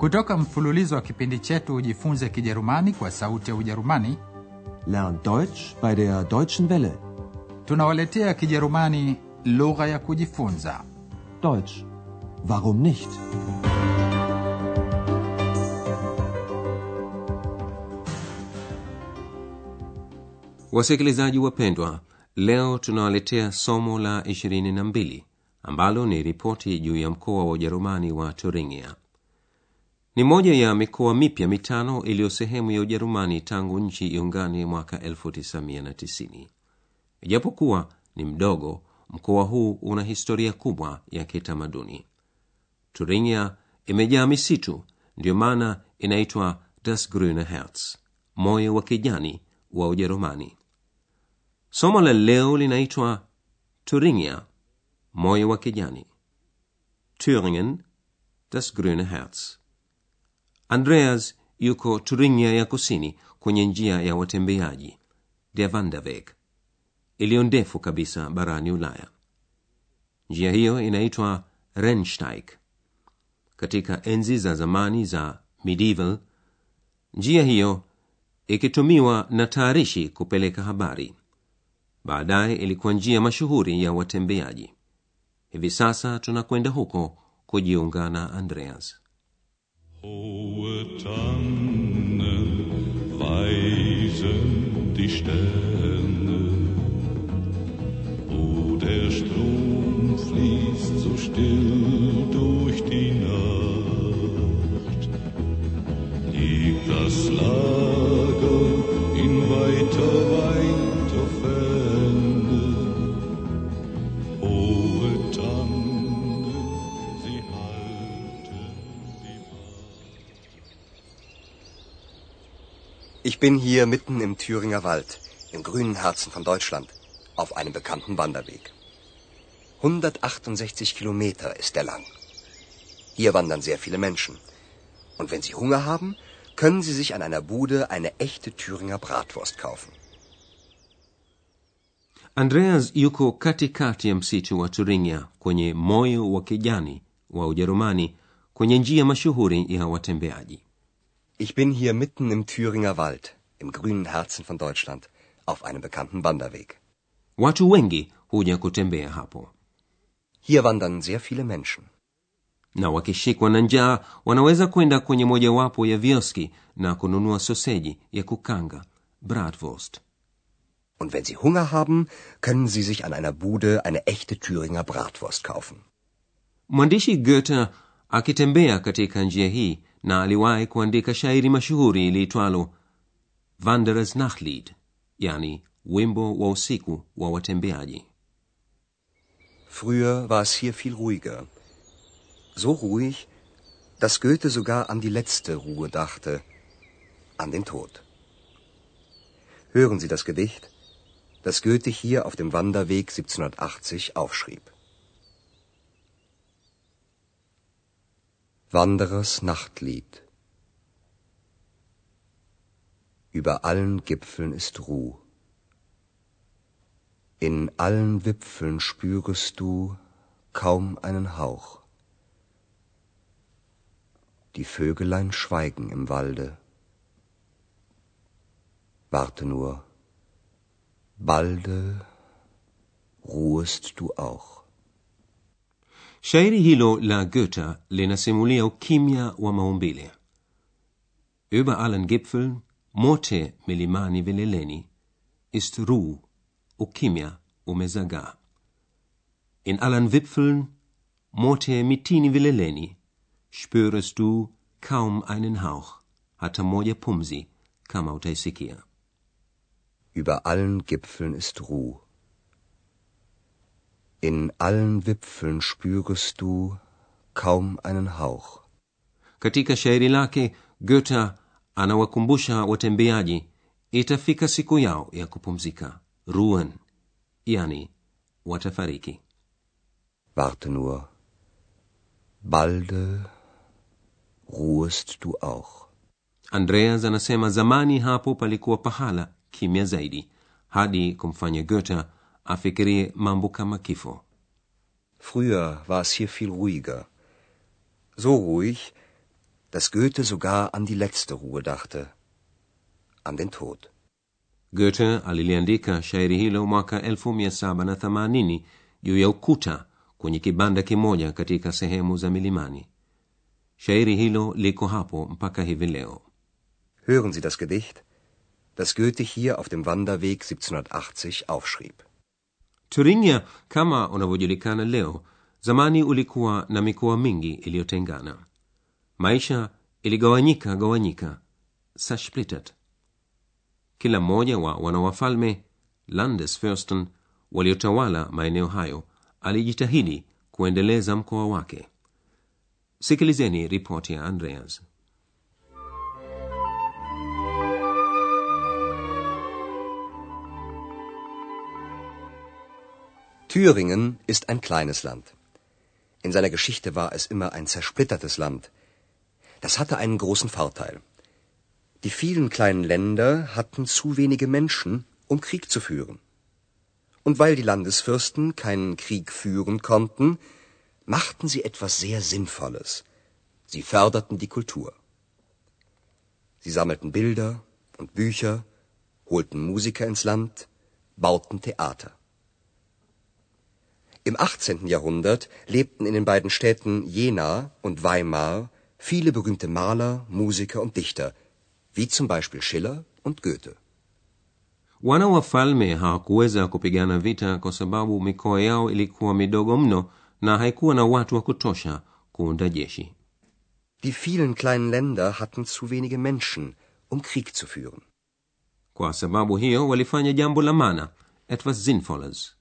Kutoka mfululizo wa kipindi chetu Ujifunze Kijerumani kwa Sauti ya Ujerumani, Lern Deutsch bei der Deutschen Welle. tunawaletea Kijerumani lugha ya kujifunza. Deutsch. Warum nicht? Wasikilizaji wapendwa, leo tunawaletea somo la 22 ambalo ni ripoti juu ya mkoa wa Ujerumani wa Turingia. Ni moja ya mikoa mipya mitano iliyo sehemu ya Ujerumani tangu nchi iungane mwaka 1990. Ijapokuwa ni mdogo, mkoa huu una historia kubwa ya kitamaduni. Turingia imejaa misitu, ndiyo maana inaitwa das grune Herz, moyo wa kijani wa Ujerumani. Somo la leo linaitwa Turingia, moyo wa kijani. Turingen, das grune Herz. Andreas yuko Turingia ya kusini kwenye njia ya watembeaji, der Wanderweg, iliyo ndefu kabisa barani Ulaya. Njia hiyo inaitwa Rennsteig. Katika enzi za zamani za medieval, njia hiyo ikitumiwa na taarishi kupeleka habari. Baadaye ilikuwa njia mashuhuri ya watembeaji. Hivi sasa tunakwenda huko kujiunga na Andreas. Hohe Tannen weisen die Sterne, wo der Strom fließt so still durch die Nacht. Liegt das Lager bin hier mitten im Thüringer Wald, im grünen Herzen von Deutschland, auf einem bekannten Wanderweg. 168 Kilometer ist er lang. Hier wandern sehr viele Menschen. Und wenn Sie Hunger haben, können Sie sich an einer Bude eine echte Thüringer Bratwurst kaufen. Andreas yuko katikati ya msitu wa Turingia kwenye moyo wa kijani wa Ujerumani kwenye njia mashuhuri ya watembeaji. Ich bin hier mitten im Thüringer Wald, im grünen Herzen von Deutschland, auf einem bekannten Wanderweg. Watu wengi huja kutembea hapo, Hier wandern sehr viele Menschen. na wakishikwa na njaa wanaweza kwenda kwenye mojawapo ya vioski na kununua soseji ya kukanga bratwurst. Und wenn Sie Hunger haben, können Sie sich an einer Bude eine echte Thüringer Bratwurst kaufen. Mwandishi Goethe akitembea katika njia hii na aliwahi kuandika shairi mashuhuri liitwalo Wanderers Nachtlied, yani wimbo wa usiku wa watembeaji. Früher war es hier viel ruhiger. So ruhig, dass Goethe sogar an die letzte Ruhe dachte, an den Tod. Hören Sie das Gedicht, das Goethe hier auf dem Wanderweg 1780 aufschrieb. Wanderers Nachtlied Über allen Gipfeln ist Ruh. In allen Wipfeln spürest du kaum einen Hauch. Die Vögelein schweigen im Walde. Warte nur, balde ruhest du auch. Shairi hilo la Goethe linasimulia ukimya wa maumbile. Über allen Gipfeln, mote milimani vileleni, ist Ruh, ukimya umezagaa. In allen Wipfeln, mote mitini vileleni, spürest du kaum einen Hauch, hata moja pumzi, kama utaisikia. Über allen Gipfeln ist Ruh. In allen Wipfeln spürest du kaum einen Hauch. Katika shairi lake Goethe anawakumbusha watembeaji itafika siku yao ya kupumzika, ruhen, yani watafariki. Warte nur, balde ruhest du auch. Andreas anasema zamani hapo palikuwa pahala kimya zaidi, hadi kumfanya Goethe afikirie mambo kama kifo. Früher war es hier viel ruhiger. So ruhig, dass Goethe sogar an die letzte Ruhe dachte, an den Tod. goethe aliliandika shairi hilo mwaka 1780 juu ya ukuta kwenye kibanda kimoja katika sehemu za milimani shairi hilo liko hapo mpaka hivi leo Hören Sie das Gedicht, das Goethe hier auf dem Wanderweg 1780 aufschrieb. Turingia kama unavyojulikana leo zamani ulikuwa na mikoa mingi iliyotengana. Maisha iligawanyika gawanyika zersplittert kila mmoja wa wanawafalme landesfürsten waliotawala maeneo hayo alijitahidi kuendeleza mkoa wake. Sikilizeni ripoti ya andreas Thüringen ist ein kleines Land. In seiner Geschichte war es immer ein zersplittertes Land. Das hatte einen großen Vorteil. Die vielen kleinen Länder hatten zu wenige Menschen, um Krieg zu führen. Und weil die Landesfürsten keinen Krieg führen konnten, machten sie etwas sehr Sinnvolles. Sie förderten die Kultur. Sie sammelten Bilder und Bücher, holten Musiker ins Land, bauten Theater. Im 18. Jahrhundert lebten in den beiden Städten Jena und Weimar viele berühmte Maler, Musiker und Dichter, wie zum Beispiel Schiller und Goethe. wana hawakuweza kupigana vita kwa sababu mikoa yao ilikuwa midogo mno na haikuwa na watu wa kutosha kuunda jeshi Die vielen kleinen Länder hatten zu wenige Menschen, um Krieg zu führen. kwa sababu hiyo walifanya jambo la maana etwas sinnvolles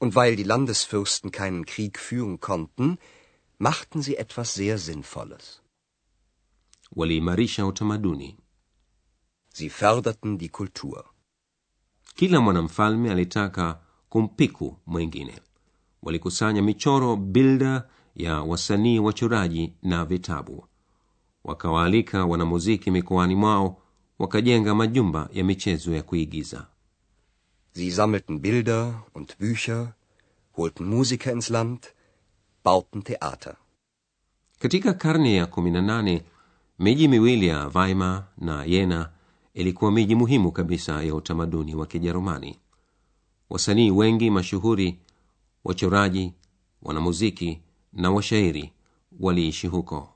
Und weil die Landesfürsten keinen Krieg führen konnten, machten sie etwas sehr Sinnvolles. waliimarisha utamaduni Sie förderten die Kultur. kila mwanamfalme alitaka kumpiku mwingine walikusanya michoro bilda ya wasanii wachoraji na vitabu wakawaalika wanamuziki mikoani mwao wakajenga majumba ya michezo ya kuigiza Sie sammelten Bilder und Bücher, holten Musiker ins Land, bauten Theater. katika karne ya 18 miji miwili ya weimar na yena ilikuwa miji muhimu kabisa ya utamaduni wa kijerumani wasanii wengi mashuhuri wachoraji wanamuziki na washairi waliishi huko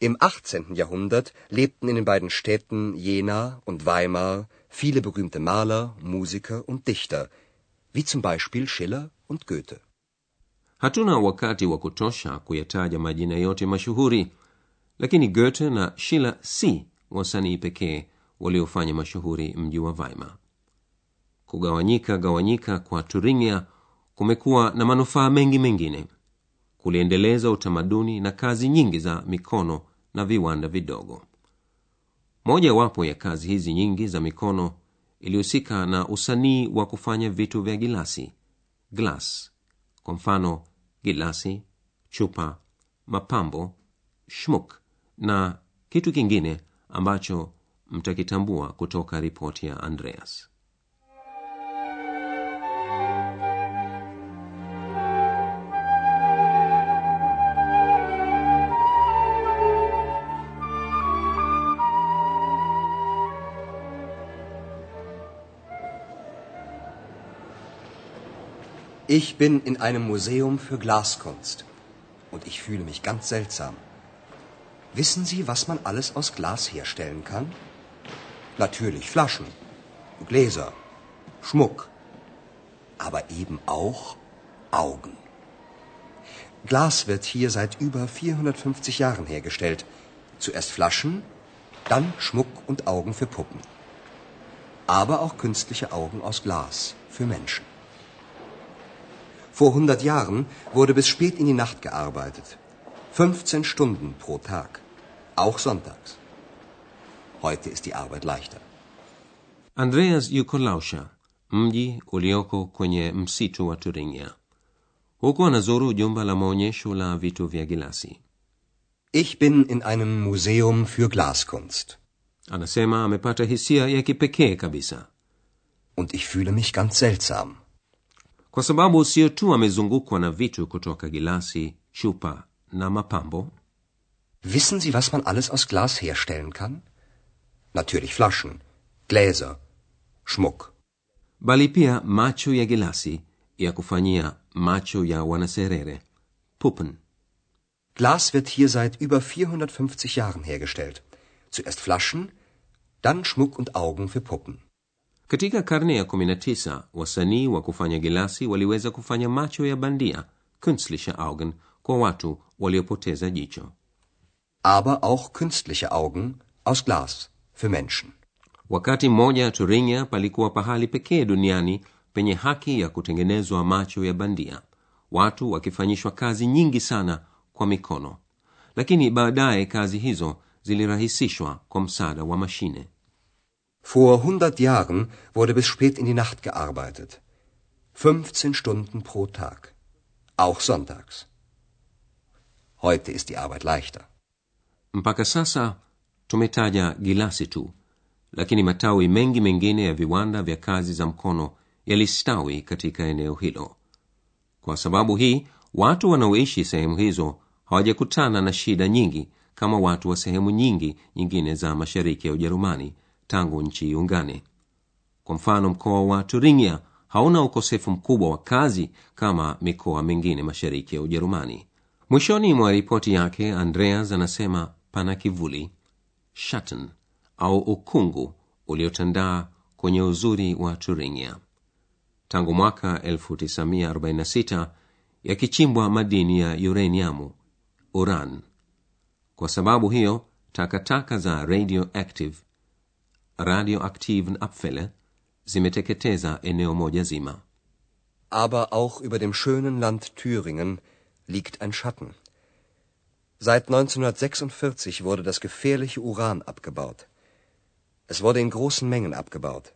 Im 18. Jahrhundert lebten in den beiden Städten Jena und Weimar viele berühmte Maler, Musiker und Dichter, wie zum Beispiel Schiller und Goethe. hatuna wakati wa kutosha kuyataja majina yote mashuhuri lakini goethe na Schiller si wasanii pekee waliofanya mashuhuri mji wa weimar. Kugawanyika gawanyika kwa turingia kumekuwa na manufaa mengi mengine. Kuliendeleza utamaduni na kazi nyingi za mikono na viwanda vidogo moja wapo ya kazi hizi nyingi za mikono ilihusika na usanii wa kufanya vitu vya gilasi. Glass. Kwa mfano gilasi chupa mapambo shmuk na kitu kingine ambacho mtakitambua kutoka ripoti ya andreas Ich bin in einem Museum für Glaskunst und ich fühle mich ganz seltsam. Wissen Sie, was man alles aus Glas herstellen kann? Natürlich Flaschen, Gläser, Schmuck, aber eben auch Augen. Glas wird hier seit über 450 Jahren hergestellt. Zuerst Flaschen, dann Schmuck und Augen für Puppen. Aber auch künstliche Augen aus Glas für Menschen. Vor 100 Jahren wurde bis spät in die Nacht gearbeitet. 15 Stunden pro Tag. Auch sonntags. Heute ist die Arbeit leichter. andreas yuko lausha mji ulioko kwenye msitu wa turingia huku anazuru jumba la maonyesho la vitu vya gilasi Ich bin in einem Museum für Glaskunst. anasema amepata hisia ya kipekee kabisa Und ich fühle mich ganz seltsam. Kwa sababu sio tu amezungukwa na vitu kutoka gilasi chupa na mapambo Wissen Sie, was man alles aus Glas herstellen kann? Natürlich Flaschen, Gläser, Schmuck. bali pia macho ya gilasi ya kufanyia macho ya wanaserere puppen Glas wird hier seit über 450 Jahren hergestellt. Zuerst Flaschen, dann Schmuck und Augen für Puppen. Katika karne ya 19 wasanii wa kufanya gilasi waliweza kufanya macho ya bandia künstliche augen kwa watu waliopoteza jicho. Aber auch künstliche Augen aus Glas für Menschen. wakati mmoja turingia palikuwa pahali pekee duniani penye haki ya kutengenezwa macho ya bandia. Watu wakifanyishwa kazi nyingi sana kwa mikono. Lakini baadaye kazi hizo zilirahisishwa kwa msaada wa mashine Vor 100 Jahren wurde bis spät in die Nacht gearbeitet. 15 Stunden pro Tag. Auch sonntags. Heute ist die Arbeit leichter. mpaka sasa tumetaja gilasi tu lakini matawi mengi mengine ya viwanda vya kazi za mkono yalistawi katika eneo hilo kwa sababu hii watu wanaoishi sehemu hizo hawajakutana na shida nyingi kama watu wa sehemu nyingi nyingine za mashariki ya ujerumani tangu nchi iungane. Kwa mfano mkoa wa turingia hauna ukosefu mkubwa wa kazi kama mikoa mingine mashariki ya ujerumani. Mwishoni mwa ripoti yake andreas anasema pana kivuli shatten au ukungu uliotandaa kwenye uzuri wa turingia tangu mwaka 1946 yakichimbwa madini ya uraniamu uran. Kwa sababu hiyo takataka za radioactive radioaktiven abfälle zimeteketeza eneo moja zima Aber auch über dem schönen Land Thüringen liegt ein Schatten. Seit 1946 wurde das gefährliche Uran abgebaut. Es wurde in großen Mengen abgebaut.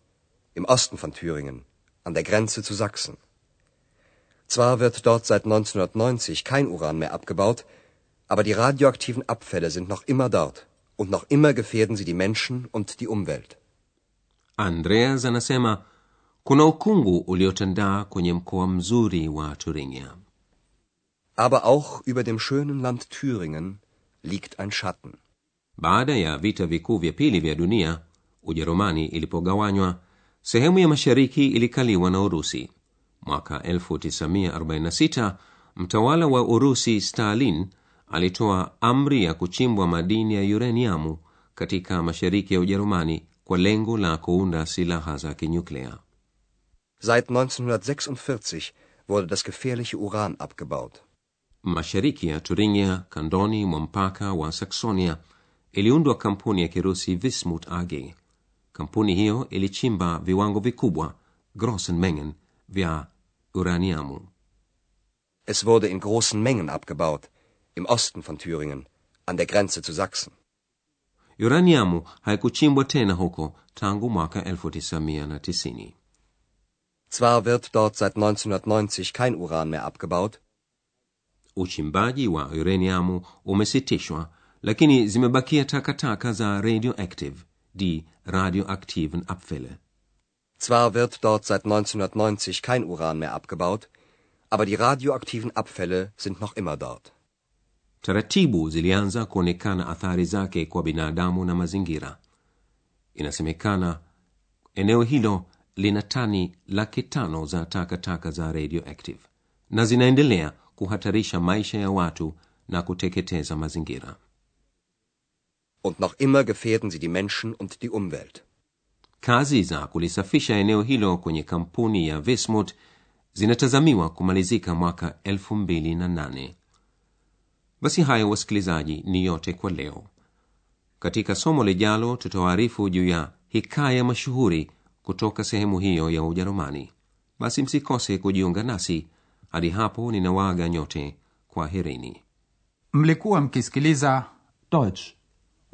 Im Osten von Thüringen, an der Grenze zu Sachsen. Zwar wird dort seit 1990 kein Uran mehr abgebaut, aber die radioaktiven Abfälle sind noch immer dort. Und noch immer gefährden sie die Menschen und die Umwelt. andreas anasema kuna ukungu uliotandaa kwenye mkoa mzuri wa turingia Aber auch über dem schönen Land Thüringen liegt ein Schatten. baada ya vita vikuu vya pili vya dunia ujerumani ilipogawanywa sehemu ya mashariki ilikaliwa na urusi mwaka 1946 mtawala wa urusi stalin alitoa amri ya kuchimbwa madini ya uraniamu katika mashariki ya ujerumani kwa lengo la kuunda silaha za kinyuklea Seit 1946 wurde das gefährliche Uran abgebaut. mashariki ya turingia kandoni mwa mpaka wa saksonia iliundwa kampuni ya kirusi vismut ag kampuni hiyo ilichimba viwango vikubwa grossen mengen vya uraniamu Es wurde in großen Mengen abgebaut, im Osten von Thüringen, an der Grenze zu Sachsen. uraniamu haikuchimbwa tena huko tangu mwaka 1990 Zwar wird dort seit 1990 kein Uran mehr abgebaut, uchimbaji wa uraniamu umesitishwa lakini zimebakia takataka za radioactive die radioaktiven abfälle zwar wird dort seit 1990 kein Uran mehr abgebaut, aber die radioaktiven Abfälle sind noch immer dort. Taratibu zilianza kuonekana athari zake kwa binadamu na mazingira. Inasemekana eneo hilo lina tani laki tano za takataka za radioactive na zinaendelea kuhatarisha maisha ya watu na kuteketeza mazingira. Und noch immer gefährden sie die Menschen und die Umwelt. kazi za kulisafisha eneo hilo kwenye kampuni ya vismut zinatazamiwa kumalizika mwaka 28 basi hayo wasikilizaji ni yote kwa leo. Katika somo lijalo tutawaarifu juu ya hikaya mashuhuri kutoka sehemu hiyo ya ujerumani. Basi msikose kujiunga nasi. Hadi hapo ninawaaga nyote kwa herini mlikuwa mkisikiliza Deutsch.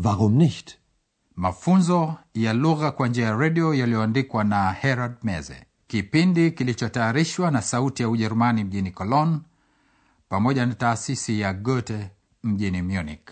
Warum nicht? mafunzo ya lugha kwa njia ya redio yaliyoandikwa na herald meze. Kipindi kilichotayarishwa na sauti ya ujerumani mjini cologne pamoja na taasisi ya goethe mjini munich